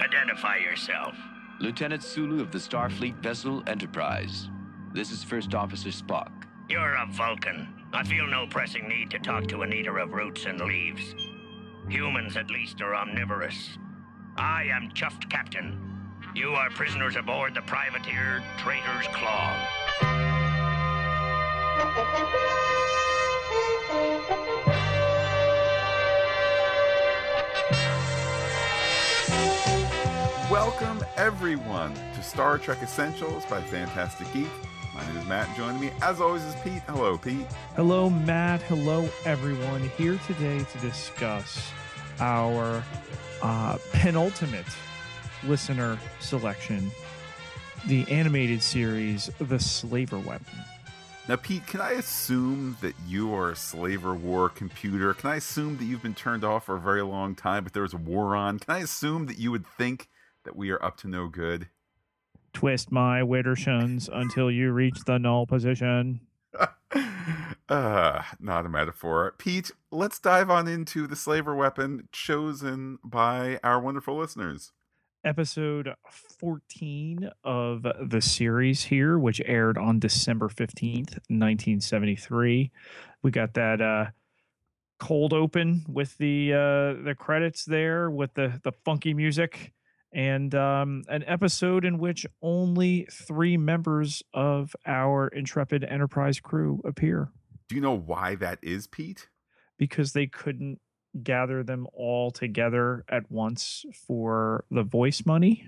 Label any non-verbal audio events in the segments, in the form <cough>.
Identify yourself. Lieutenant Sulu of the Starfleet vessel Enterprise. This is First Officer Spock. You're a Vulcan. I feel no pressing need to talk to an eater of roots and leaves. Humans, at least, are omnivorous. I am Chuft Captain. You are prisoners aboard the privateer Traitor's Claw. Welcome, everyone, to Star Trek Essentials by Fantastic Geek. My name is Matt, and joining me, as always, is Pete. Hello, Pete. Hello, Matt. Hello, everyone. Here today to discuss our uh, penultimate listener selection the animated series, The Slaver Weapon. Now, Pete, can I assume that you are a slaver war computer? Can I assume that you've been turned off for a very long time, but there was a war on? Can I assume that you would think that we are up to no good? Twist my widdershins until you reach the null position. uh, <laughs> not a metaphor. Pete, let's dive on into the slaver weapon chosen by our wonderful listeners. Episode 14 of the series here, which aired on December 15th, 1973. We got that uh cold open with the uh the credits there with the the funky music and um, an episode in which only three members of our intrepid enterprise crew appear Do you know why that is, Pete? because they couldn't gather them all together at once for the voice money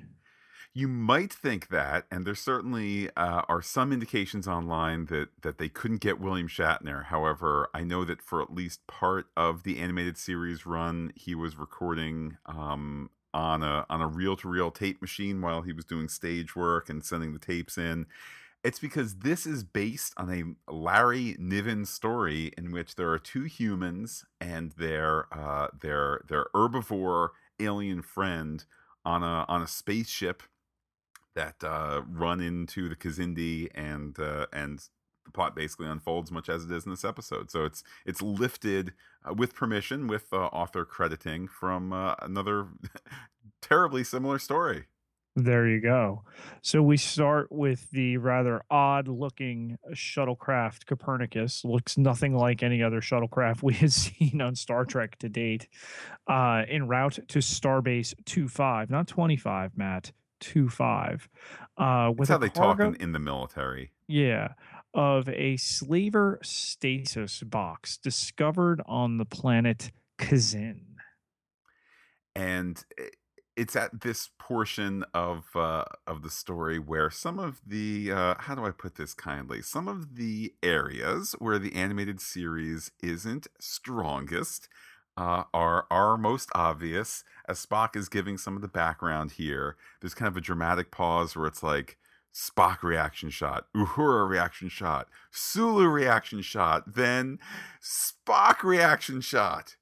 You might think that, and there certainly uh, are some indications online that that they couldn't get William Shatner. However, I know that for at least part of the animated series run, he was recording um, on a on a reel to reel tape machine while he was doing stage work and sending the tapes in. It's because this is based on a Larry Niven story in which there are two humans and their uh, their their herbivore alien friend on a on a spaceship that uh, run into the Kzinti and uh, and the plot basically unfolds much as it is in this episode. So it's it's lifted uh, with permission, with uh, author crediting from uh, another <laughs> terribly similar story. There you go. So we start with the rather odd looking shuttlecraft Copernicus. Looks nothing like any other shuttlecraft we have <laughs> seen on Star Trek to date. Uh, en route to Starbase 25, not 25, Matt, 25. Uh, with That's how they talk cargo- in, in the military. Yeah, of a slaver stasis box discovered on the planet Kzin. and it's at this portion of uh, of the story where some of the uh, how do I put this kindly? Some of the areas where the animated series isn't strongest uh, are are most obvious. As Spock is giving some of the background here, there's kind of a dramatic pause where it's like. Spock reaction shot, Uhura reaction shot, Sulu reaction shot, then Spock reaction shot.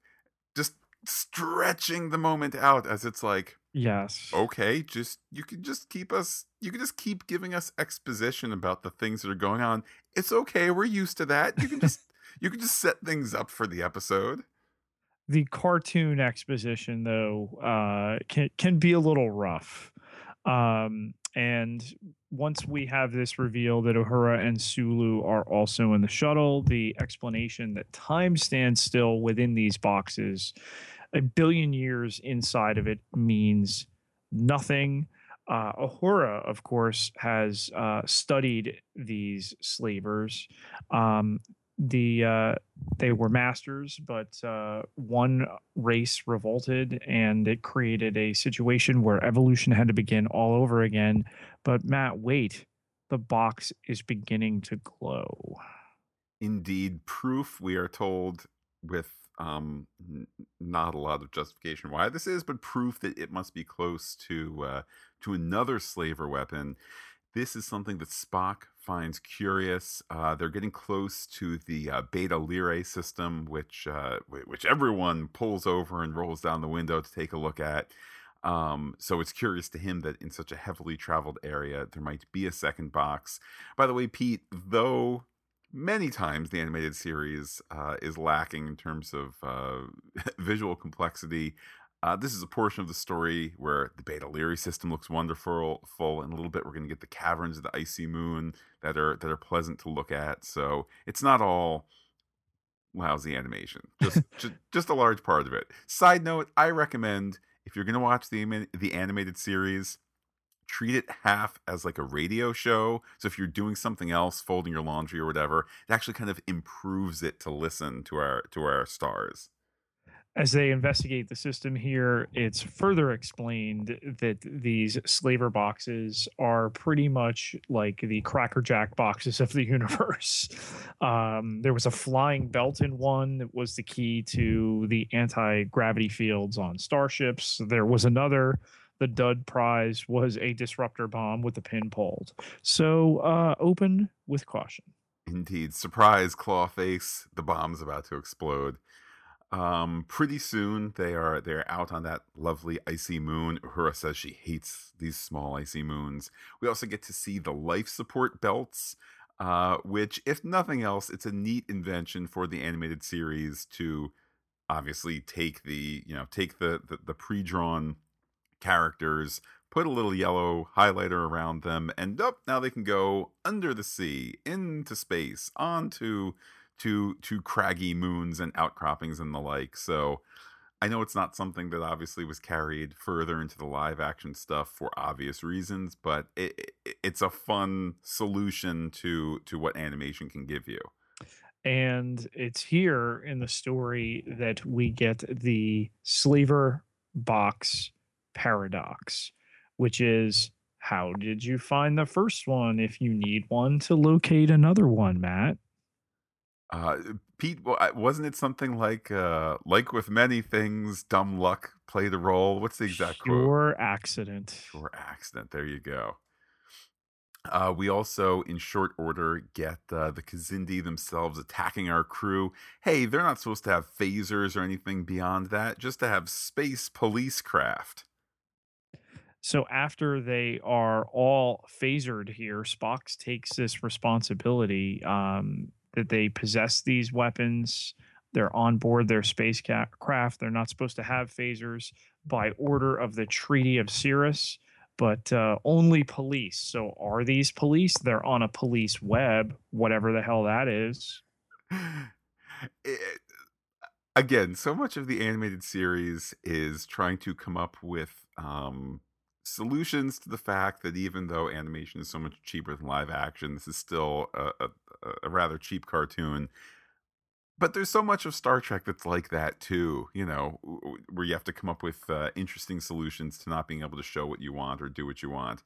Just stretching the moment out as it's like, Yes. okay, just you can just keep us you can just keep giving us exposition about the things that are going on. It's okay, we're used to that. You can just <laughs> you can just set things up for the episode. the cartoon exposition though uh can can be a little rough um and once we have this reveal that Uhura and Sulu are also in the shuttle, the explanation that time stands still within these boxes, a billion years inside of it means nothing. Uh, Uhura, of course, has uh, studied these slavers. Um, the uh, they were masters, but uh, one race revolted, and it created a situation where evolution had to begin all over again. But Matt, wait, the box is beginning to glow. Indeed, proof we are told with um not a lot of justification why this is, but proof that it must be close to uh, to another slaver weapon. This is something that Spock finds curious. Uh, they're getting close to the uh, Beta Lyrae system, which uh, whi- which everyone pulls over and rolls down the window to take a look at. Um, so it's curious to him that in such a heavily traveled area there might be a second box. By the way, Pete, though many times the animated series uh, is lacking in terms of uh, <laughs> visual complexity. Uh, this is a portion of the story where the Beta Lyrae system looks wonderful. Full in a little bit, we're going to get the caverns of the icy moon that are that are pleasant to look at. So it's not all lousy animation. Just <laughs> just, just a large part of it. Side note: I recommend if you're going to watch the the animated series, treat it half as like a radio show. So if you're doing something else, folding your laundry or whatever, it actually kind of improves it to listen to our to our stars as they investigate the system here, it's further explained that these slaver boxes are pretty much like the crackerjack boxes of the <laughs> universe. Um, there was a flying belt in one that was the key to the anti gravity fields on starships. There was another. The Dud prize was a disruptor bomb with the pin pulled. So uh, open with caution. Indeed. Surprise, Clawface. The bomb's about to explode. Um, pretty soon they are they're out on that lovely icy moon. Uhura says she hates these small icy moons. We also get to see the life support belts, uh, which, if nothing else, it's a neat invention for the animated series to obviously take the you know take the the, the pre-drawn characters put a little yellow highlighter around them and up now they can go under the sea into space onto to to craggy moons and outcroppings and the like. So I know it's not something that obviously was carried further into the live action stuff for obvious reasons, but it, it, it's a fun solution to to what animation can give you. And it's here in the story that we get the slaver box paradox, which is how did you find the first one if you need one to locate another one, Matt? Uh, Pete, wasn't it something like uh, like with many things, dumb luck played a role? What's the exact Pure quote? accident. Pure accident. There you go. Uh, we also, in short order, get uh, the Kzinti themselves attacking our crew. Hey, they're not supposed to have phasers or anything beyond that, just to have space police craft. So after they are all phasered here, Spock takes this responsibility. Um, that they possess these weapons. They're on board their spacecraft. They're not supposed to have phasers by order of the Treaty of Sirius, but uh, only police. So are these police? They're on a police web, whatever the hell that is. It, <laughs> again, so much of the animated series is trying to come up with um, solutions to the fact that even though animation is so much cheaper than live action, this is still a, a, a rather cheap cartoon. But there's so much of Star Trek that's like that too, you know, where you have to come up with uh, interesting solutions to not being able to show what you want or do what you want.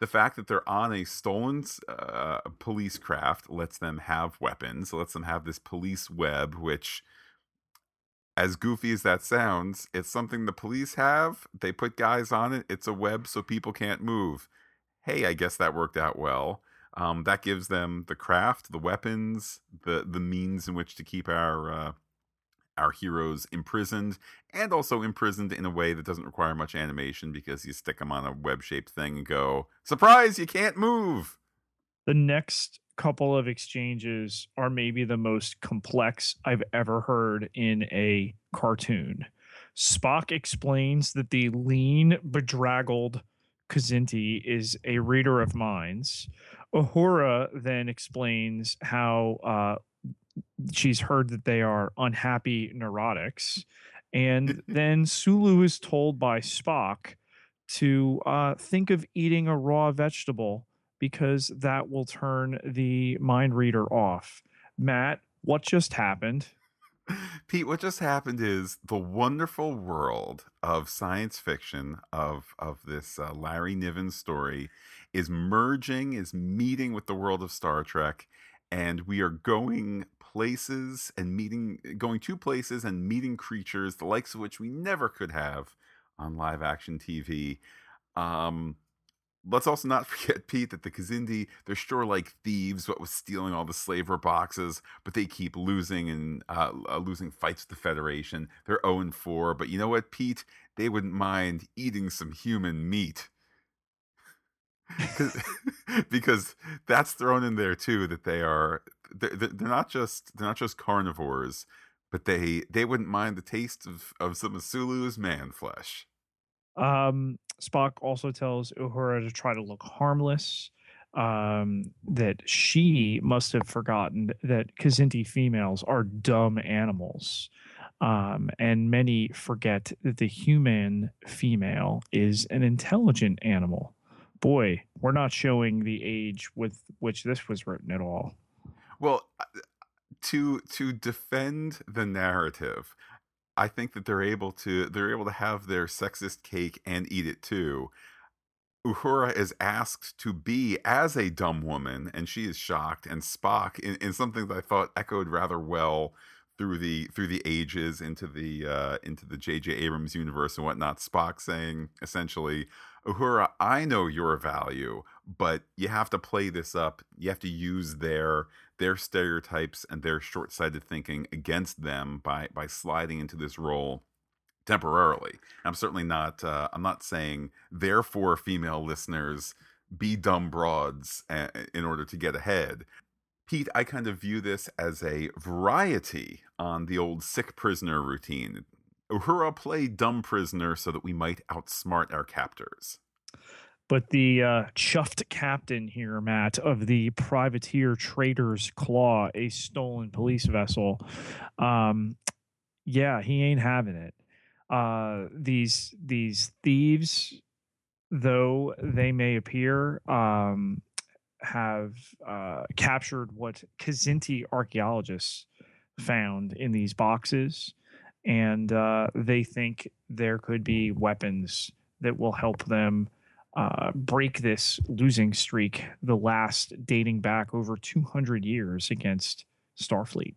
The fact that they're on a stolen uh, police craft lets them have weapons, lets them have this police web, which as goofy as that sounds, it's something the police have. They put guys on it. It's a web so people can't move. Hey, I guess that worked out well. Um, that gives them the craft, the weapons, the the means in which to keep our uh, our heroes imprisoned, and also imprisoned in a way that doesn't require much animation because you stick them on a web shaped thing and go, surprise, you can't move. The next couple of exchanges are maybe the most complex I've ever heard in a cartoon. Spock explains that the lean, bedraggled Kzinti is a reader of minds. Uhura then explains how uh, she's heard that they are unhappy neurotics. And <laughs> then Sulu is told by Spock to uh, think of eating a raw vegetable because that will turn the mind reader off. Matt, what just happened? <laughs> Pete, what just happened is the wonderful world of science fiction of of this uh, Larry Niven story is merging, is meeting with the world of Star Trek, and we are going places and meeting, going to places and meeting creatures the likes of which we never could have on live action TV. Um, let's also not <laughs> forget, Pete, that the Kzinti, they're sure like thieves, what was stealing all the slaver boxes, but they keep losing and uh, uh, losing fights with the Federation. They're 0 4. But you know what, Pete? They wouldn't mind eating some human meat. <laughs> <laughs> because that's thrown in there too that they are they're, they're not just they're not just carnivores but they they wouldn't mind the taste of of some of Sulu's man flesh. Um, Spock also tells Uhura to try to look harmless. Um, that she must have forgotten that Kzinti females are dumb animals. Um, and many forget that the human female is an intelligent animal. Boy, we're not showing the age with which this was written at all. Well, uh, to to defend the narrative, I think that they're able to they're able to have their sexist cake and eat it too. Uhura is asked to be as a dumb woman, and she is shocked. And Spock, in, in something that I thought echoed rather well through the through the ages into the uh, into the J.J. Abrams universe and whatnot, Spock saying essentially, Uhura, I know your value, but you have to play this up. You have to use their their stereotypes and their short-sighted thinking against them by by sliding into this role temporarily. I'm certainly not uh, I'm not saying therefore female listeners be dumb broads a- in order to get ahead. Pete, I kind of view this as a variety on the old sick prisoner routine. Uhura play dumb prisoner so that we might outsmart our captors. But the uh, chuffed captain here, Matt, of the privateer Traitor's Claw, a stolen police vessel, um, yeah, he ain't having it. Uh, these these thieves, though they may appear, um, have uh, captured what Kzinti archaeologists found in these boxes, and uh, they think there could be weapons that will help them uh, break this losing streak, the last dating back over 200 years against Starfleet.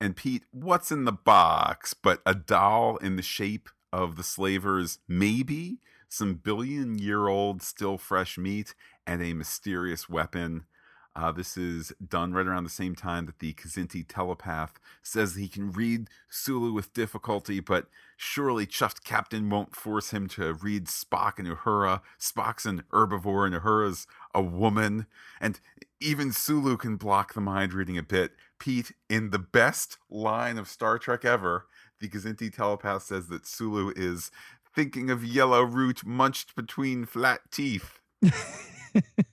And Pete, what's in the box but a doll in the shape of the slavers? Maybe some billion year old still fresh meat and a mysterious weapon. Uh, this is done right around the same time that the Kzinti telepath says he can read Sulu with difficulty, but surely Chuft Captain won't force him to read Spock and Uhura. Spock's an herbivore and Uhura's a woman. And even Sulu can block the mind reading a bit. Pete, in the best line of Star Trek ever, the Kzinti telepath says that Sulu is thinking of yellow root munched between flat teeth. <laughs>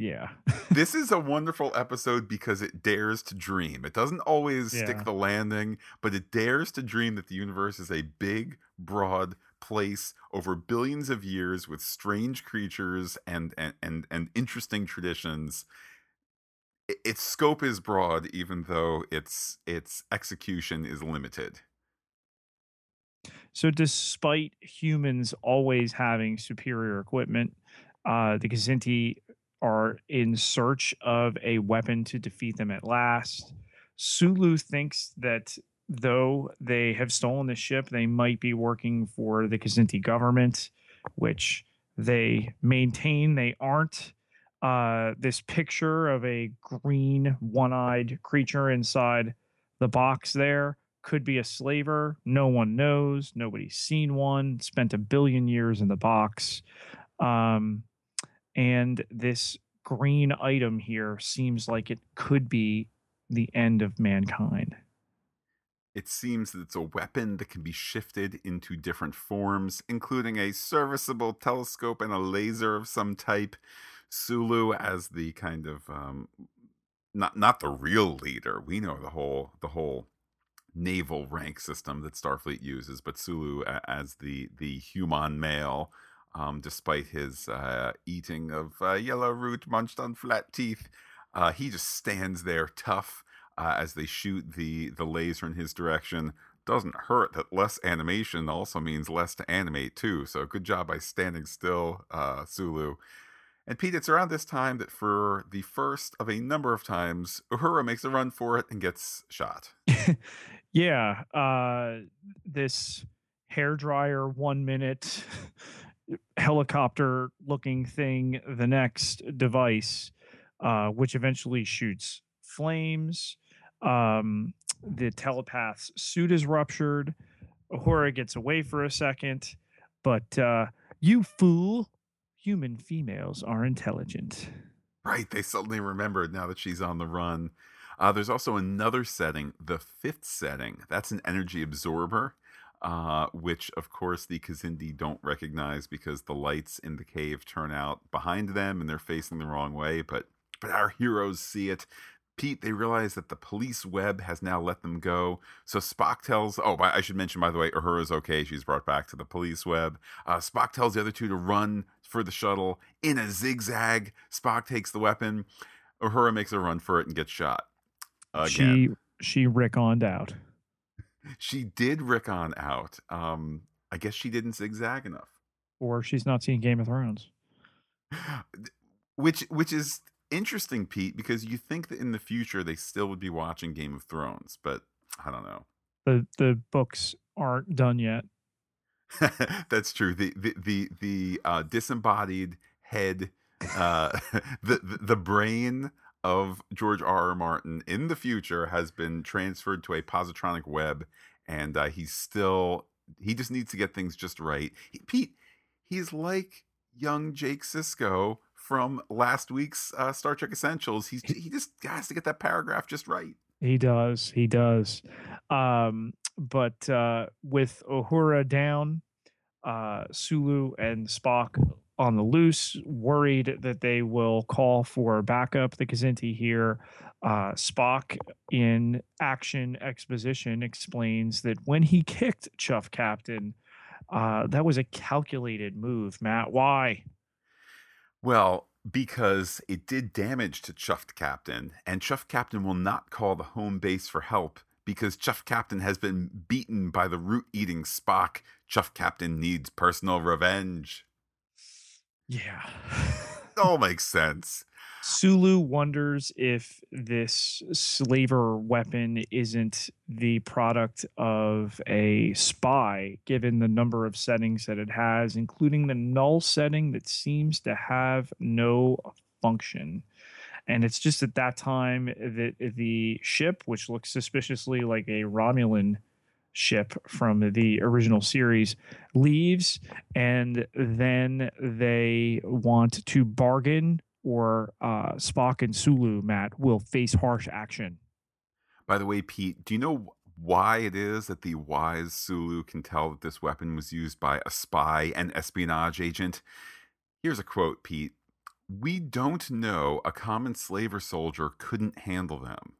yeah. <laughs> this is a wonderful episode because it dares to dream. It doesn't always Yeah. stick the landing, but it dares to dream that the universe is a big, broad place over billions of years with strange creatures and and and, and interesting traditions. Its scope is broad, even though its its execution is limited. So, despite humans always having superior equipment, uh, the Kzinti are in search of a weapon to defeat them at last. Sulu thinks that though they have stolen the ship, they might be working for the Kzinti government, which they maintain they aren't. Uh, this picture of a green, one eyed creature inside the box there could be a slaver. No one knows. Nobody's seen one. Spent a billion years in the box. Um, and this green item here seems like it could be the end of mankind. It seems that it's a weapon that can be shifted into different forms, including a serviceable telescope and a laser of some type. Sulu as the kind of um, not not the real leader. We know the whole the whole naval rank system that Starfleet uses, but Sulu as the the human male, um, despite his uh, eating of uh, yellow root munched on flat teeth, uh, he just stands there tough uh, as they shoot the the laser in his direction. Doesn't hurt that less animation also means less to animate too. So good job by standing still, uh, Sulu. And Pete, it's around this time that for the first of a number of times, Uhura makes a run for it and gets shot. <laughs> Yeah, uh, this hair dryer one minute, <laughs> helicopter looking thing the next device, uh, which eventually shoots flames. Um, the telepath's suit is ruptured. Uhura gets away for a second, but uh, you fool, human females are intelligent. Right, they suddenly remembered now that she's on the run. Uh, there's also another setting, the fifth setting. That's an energy absorber, uh, which of course the Kzinti don't recognize because the lights in the cave turn out behind them and they're facing the wrong way. But but our heroes see it. Pete, they realize that the police web has now let them go. So Spock tells, oh, I should mention, by the way, Uhura's okay. She's brought back to the police web. Uh, Spock tells the other two to run for the shuttle in a zigzag. Spock takes the weapon. Uhura makes a run for it and gets shot. Again. She she Rickoned out. She did Rickon out. Um, I guess she didn't zigzag enough. Or she's not seen Game of Thrones. Which which is interesting, Pete, because you think that in the future they still would be watching Game of Thrones, but I don't know. The the books aren't done yet. <laughs> That's true. The the the, the uh, disembodied head, uh, <laughs> the, the the brain of George R. R. Martin in the future has been transferred to a positronic web, and uh, he's still he just needs to get things just right. He, Pete, he's like young Jake Sisko from last week's uh, Star Trek Essentials. He's he just has to get that paragraph just right. He does. He does. Um, but uh, with Uhura down, uh, Sulu and Spock on the loose, worried that they will call for backup. The Kzinti here. Uh, Spock in action exposition explains that when he kicked Chuff Captain, uh, that was a calculated move. Matt, why? Well, because it did damage to Chuft Captain, and Chuft Captain will not call the home base for help because Chuff Captain has been beaten by the root eating Spock. Chuff Captain needs personal revenge. Yeah. all makes sense. Sulu wonders if this slaver weapon isn't the product of a spy, given the number of settings that it has, including the null setting that seems to have no function. And it's just at that time that the ship, which looks suspiciously like a Romulan ship from the original series leaves and then they want to bargain or uh, Spock and Sulu, Matt, will face harsh action. By the way, Pete, do you know why it is that the wise Sulu can tell that this weapon was used by a spy and espionage agent? Here's a quote, Pete. We don't know a common slaver soldier couldn't handle them.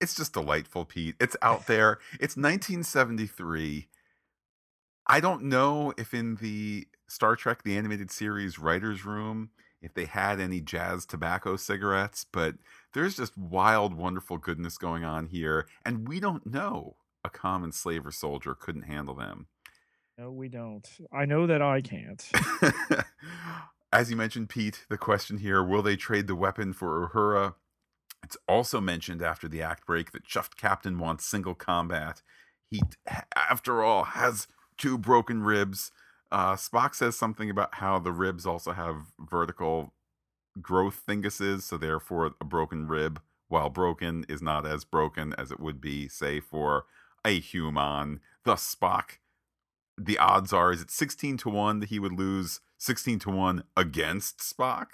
It's just delightful, Pete. It's out <laughs> there. It's 1973. I don't know if in the Star Trek the animated series writers room if they had any jazz tobacco cigarettes, but there's just wild, wonderful goodness going on here. And we don't know a common slave or soldier couldn't handle them. No, we don't. I know that I can't. <laughs> As you mentioned, Pete, the question here will they trade the weapon for Uhura? It's also mentioned after the act break that Chuft Captain wants single combat. He, after all, has two broken ribs uh, Spock says something about how the ribs also have vertical growth thinguses, so therefore a broken rib, while broken, is not as broken as it would be, say, for a human. Thus, Spock, the odds are, is it 16 to 1 that he would lose 16 to 1 against Spock?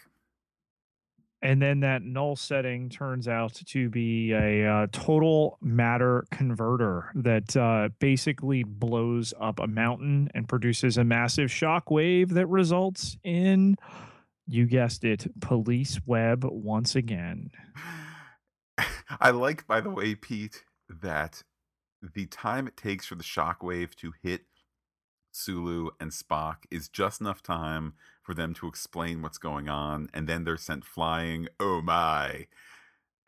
And then that null setting turns out to be a uh, total matter converter that uh, basically blows up a mountain and produces a massive shock wave that results in you guessed it police web once again. I like by the way pete that the time it takes for the shock wave to hit Sulu and Spock is just enough time for them to explain what's going on, and then they're sent flying. Oh my!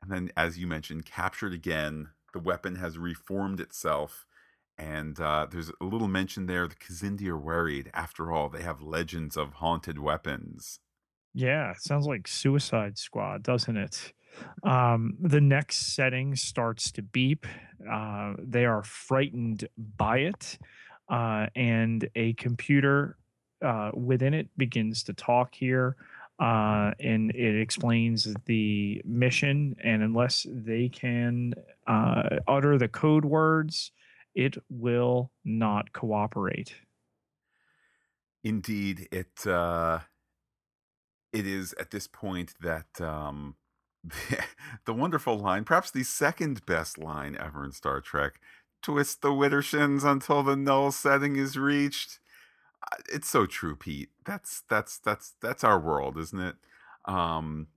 And then, as you mentioned, captured again. The weapon has reformed itself, and uh, there's a little mention there. The Kzinti are worried. After all, they have legends of haunted weapons. Yeah, sounds like Suicide Squad, doesn't it? Um, the next setting starts to beep. Uh, they are frightened by it uh, and a computer uh, within it begins to talk here. Uh, and it explains the mission. And unless they can uh, utter the code words, it will not cooperate. Indeed, it uh, it is at this point that um, the, <laughs> the wonderful line, perhaps the second best line ever in Star Trek twist the widdershins until the null setting is reached. It's so true, Pete. That's that's that's that's our world, isn't it? Um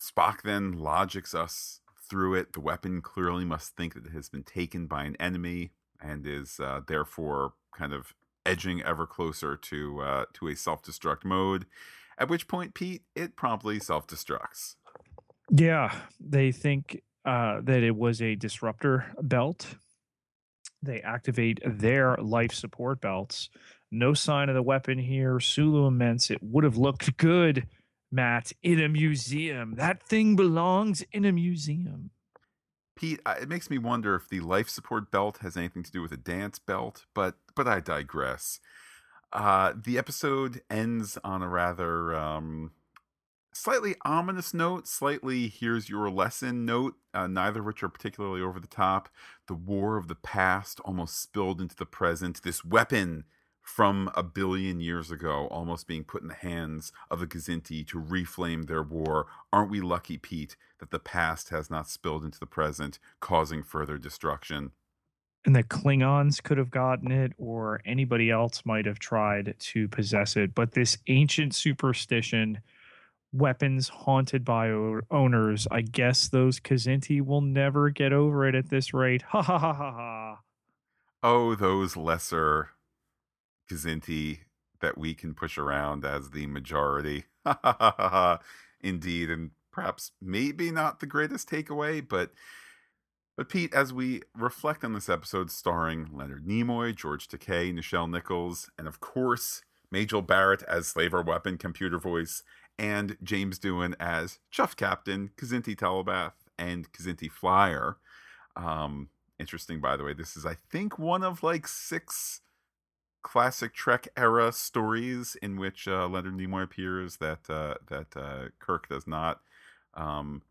Spock then logics us through it. The weapon clearly must think that it has been taken by an enemy and is uh, therefore kind of edging ever closer to uh, to a self-destruct mode. At which point, Pete, it promptly self-destructs. Yeah, they think uh, that it was a disruptor belt. They activate their life support belts. No sign of the weapon here. Sulu immense. It would have looked good, Matt, in a museum. That thing belongs in a museum. Pete, it makes me wonder if the life support belt has anything to do with a dance belt, but but I digress. Uh, the episode ends on a rather um, slightly ominous note, slightly here's your lesson note, uh, neither of which are particularly over the top. The war of the past almost spilled into the present. This weapon from a billion years ago almost being put in the hands of the Kzinti to reflame their war. Aren't we lucky, Pete, that the past has not spilled into the present, causing further destruction? And the Klingons could have gotten it, or anybody else might have tried to possess it. But this ancient superstition, weapons haunted by owners, I guess those Kzinti will never get over it at this rate. Ha ha ha ha ha. Oh, those lesser Kzinti that we can push around as the majority. <laughs> Indeed, and perhaps maybe not the greatest takeaway, but but Pete, as we reflect on this episode starring Leonard Nimoy, George Takei, Nichelle Nichols, and of course Majel Barrett as Slaver Weapon Computer Voice, and James Doohan as Chuff Captain, Kzinti Telepath, and Kzinti Flyer. Um, interesting, by the way. This is, I think, one of like six classic Trek era stories in which uh, Leonard Nimoy appears that uh, that uh, Kirk does not. Um,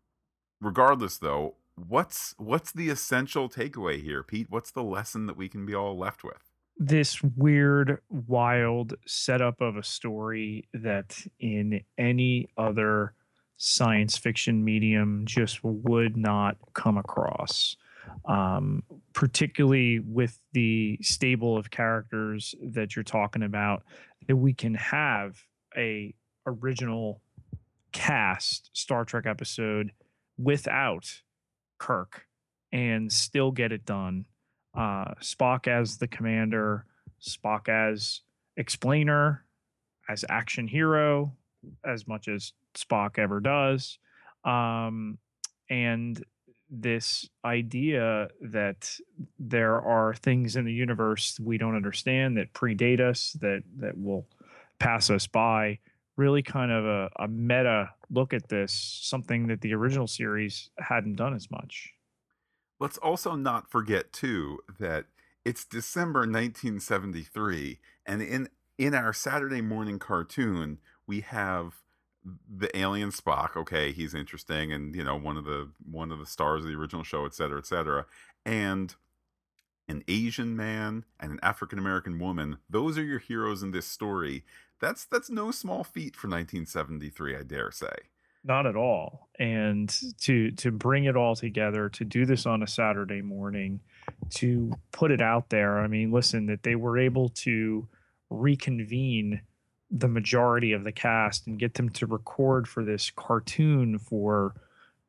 regardless, though, what's what's the essential takeaway here, Pete? What's the lesson that we can be all left with? This weird, wild setup of a story that in any other science fiction medium just would not come across. Um, particularly with the stable of characters that you're talking about, that we can have a original cast Star Trek episode without Kirk and still get it done. Uh, Spock as the commander, Spock as explainer, as action hero, as much as Spock ever does. Um, and this idea that there are things in the universe we don't understand that predate us, that that will pass us by. Really, kind of a, a meta look at this, something that the original series hadn't done as much. Let's also not forget too that it's December 1973, and in in our Saturday morning cartoon we have the alien Spock. Okay, he's interesting, and you know one of the one of the stars of the original show, et cetera, et cetera, and an Asian man and an African American woman. Those are your heroes in this story. That's that's no small feat for 1973, I dare say. not at all and to to bring it all together to do this on a saturday morning to put it out there i mean listen that they were able to reconvene the majority of the cast and get them to record for this cartoon for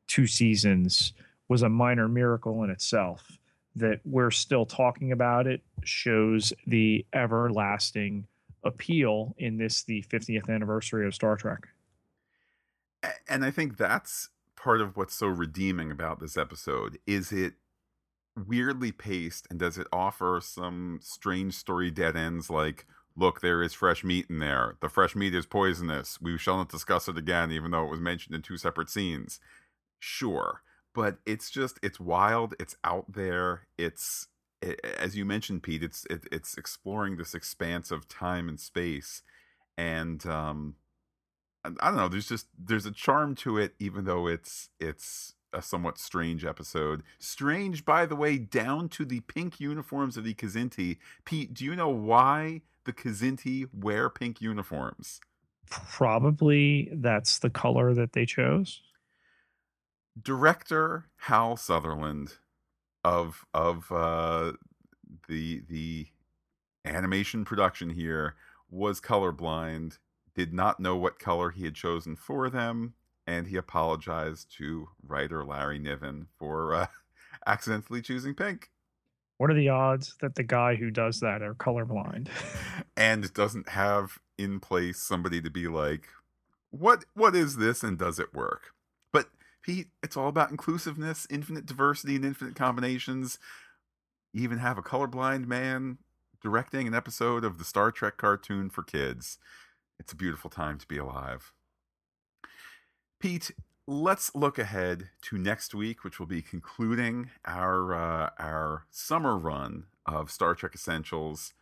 two seasons was a minor miracle in itself. That we're still talking about it shows the everlasting appeal in this the 50th anniversary of star trek. And I think that's part of what's so redeeming about this episode is it weirdly paced and does it offer some strange story dead ends like look there is fresh meat in there the fresh meat is poisonous we shall not discuss it again even though it was mentioned in two separate scenes sure but it's just it's wild it's out there it's a- as you mentioned pete it's it, it's exploring this expanse of time and space and um I don't know. There's just there's a charm to it, even though it's it's a somewhat strange episode. Strange, by the way, down to the pink uniforms of the Kzinti. Pete, do you know why the Kzinti wear pink uniforms? probably that's the color that they chose director Hal Sutherland of of uh, the the animation production here was colorblind, did not know what color he had chosen for them, and he apologized to writer Larry Niven for uh, <laughs> accidentally choosing pink. What are the odds that the guy who does that are colorblind? <laughs> and doesn't have in place somebody to be like, what what is this and does it work? But Pete, it's all about inclusiveness, infinite diversity, and infinite combinations. You even have a colorblind man directing an episode of the Star Trek cartoon for kids. It's a beautiful time to be alive. Pete, let's look ahead to next week, which will be concluding our uh, our summer run of Star Trek Essentials.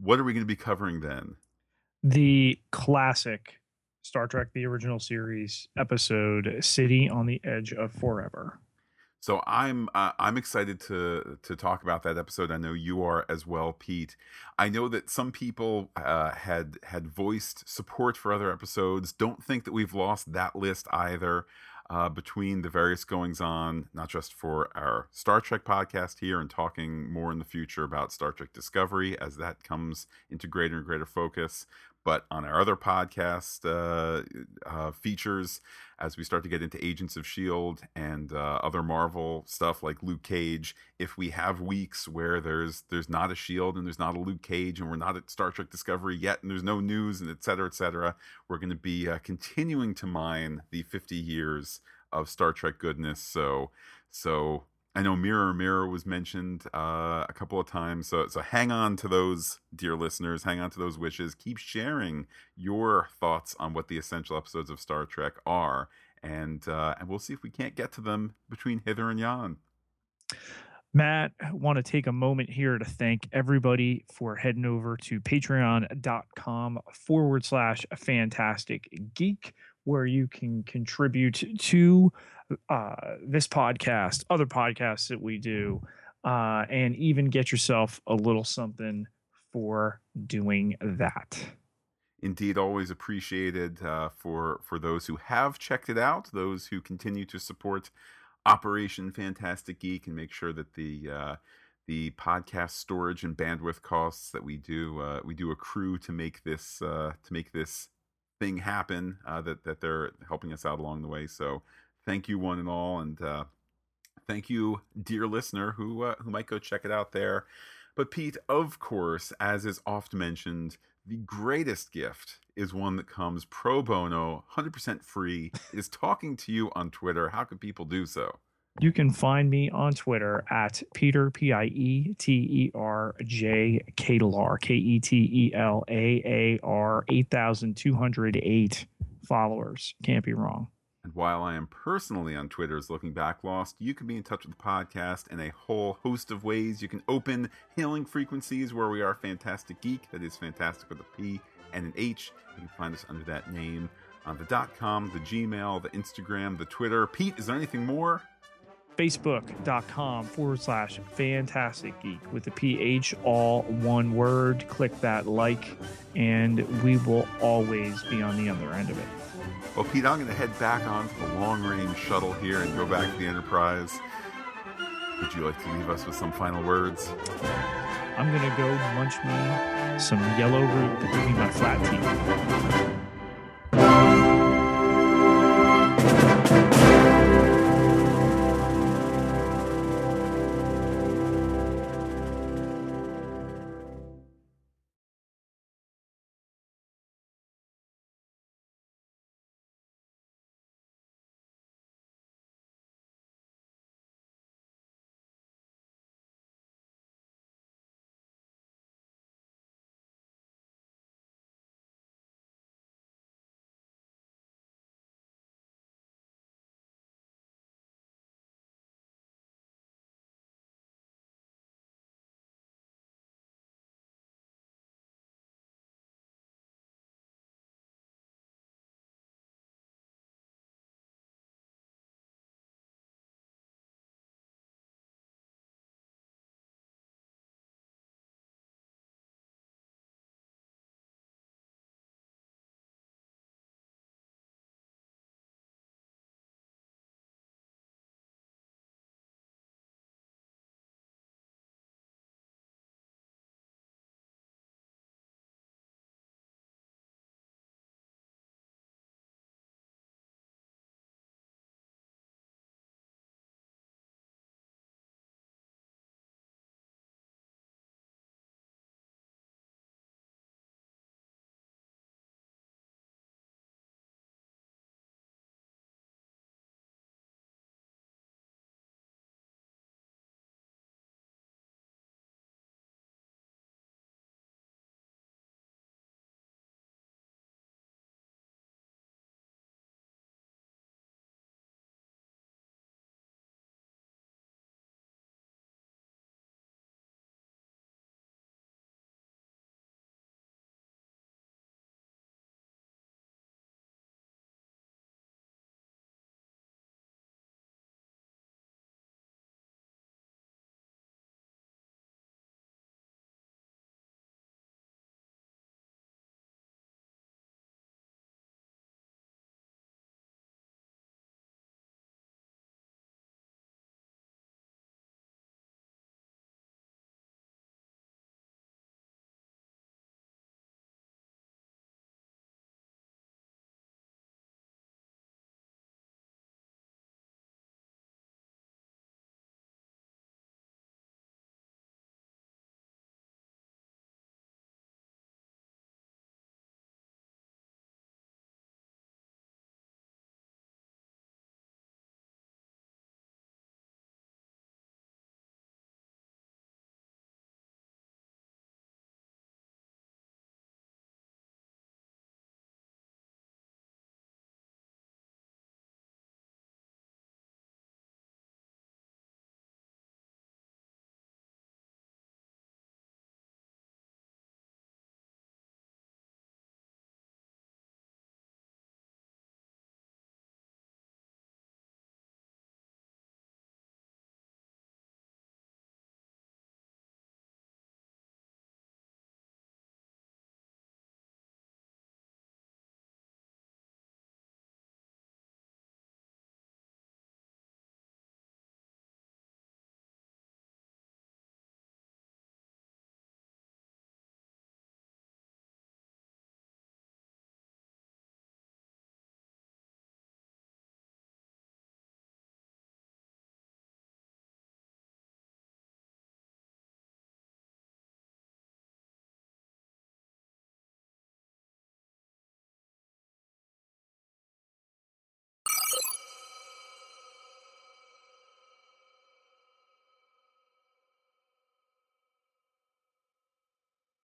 What are we going to be covering then? The classic Star Trek: The Original Series episode, "City on the Edge of Forever." So I'm uh, I'm excited to to talk about that episode. I know you are as well, Pete. I know that some people uh, had had voiced support for other episodes. Don't think that we've lost that list either. Uh, between the various goings on, not just for our Star Trek podcast here and talking more in the future about Star Trek Discovery as that comes into greater and greater focus, but on our other podcast uh, uh, features as we start to get into Agents of Shield and uh, other Marvel stuff like Luke Cage. If we have weeks where there's there's not a Shield and there's not a Luke Cage and we're not at Star Trek Discovery yet and there's no news and et cetera, et cetera, we're going to be uh, continuing to mine the 50 years of Star Trek goodness. So so I know Mirror Mirror was mentioned uh, a couple of times, so so hang on to those, dear listeners. Hang on to those wishes. Keep sharing your thoughts on what the essential episodes of Star Trek are, and uh, and we'll see if we can't get to them between hither and yon. Matt, I want to take a moment here to thank everybody for heading over to patreon.com forward slash fantastic geek, where you can contribute to uh, this podcast, other podcasts that we do, uh, and even get yourself a little something for doing that. Indeed, always appreciated uh, for for those who have checked it out, those who continue to support Operation Fantastic Geek, and make sure that the uh, the podcast storage and bandwidth costs that we do uh, we do accrue to make this uh, to make this thing happen. Uh, that that they're helping us out along the way. So thank you one and all, and uh, thank you, dear listener, who uh, who might go check it out there. But Pete, of course, as is oft mentioned, the greatest gift is one that comes pro bono, 100% free, is talking to you on Twitter. How can people do so? You can find me on Twitter at Peter P I E T E R J Ketelaar K E T E L A A R eight thousand two hundred eight followers. Can't be wrong. And while I am personally on Twitter's Looking Back Lost, you can be in touch with the podcast in a whole host of ways. You can open Hailing Frequencies, where we are Fantastic Geek. That is fantastic with a P and an H. You can find us under that name on the dot com, the Gmail, the Instagram, the Twitter. Pete, is there anything more? Facebook.com forward slash fantastic geek with the PH, all one word. Click that like, and we will always be on the other end of it. Well, Pete, I'm going to head back onto the long range shuttle here and go back to the Enterprise. Would you like to leave us with some final words? I'm going to go munch me some yellow root to give me my flat teeth.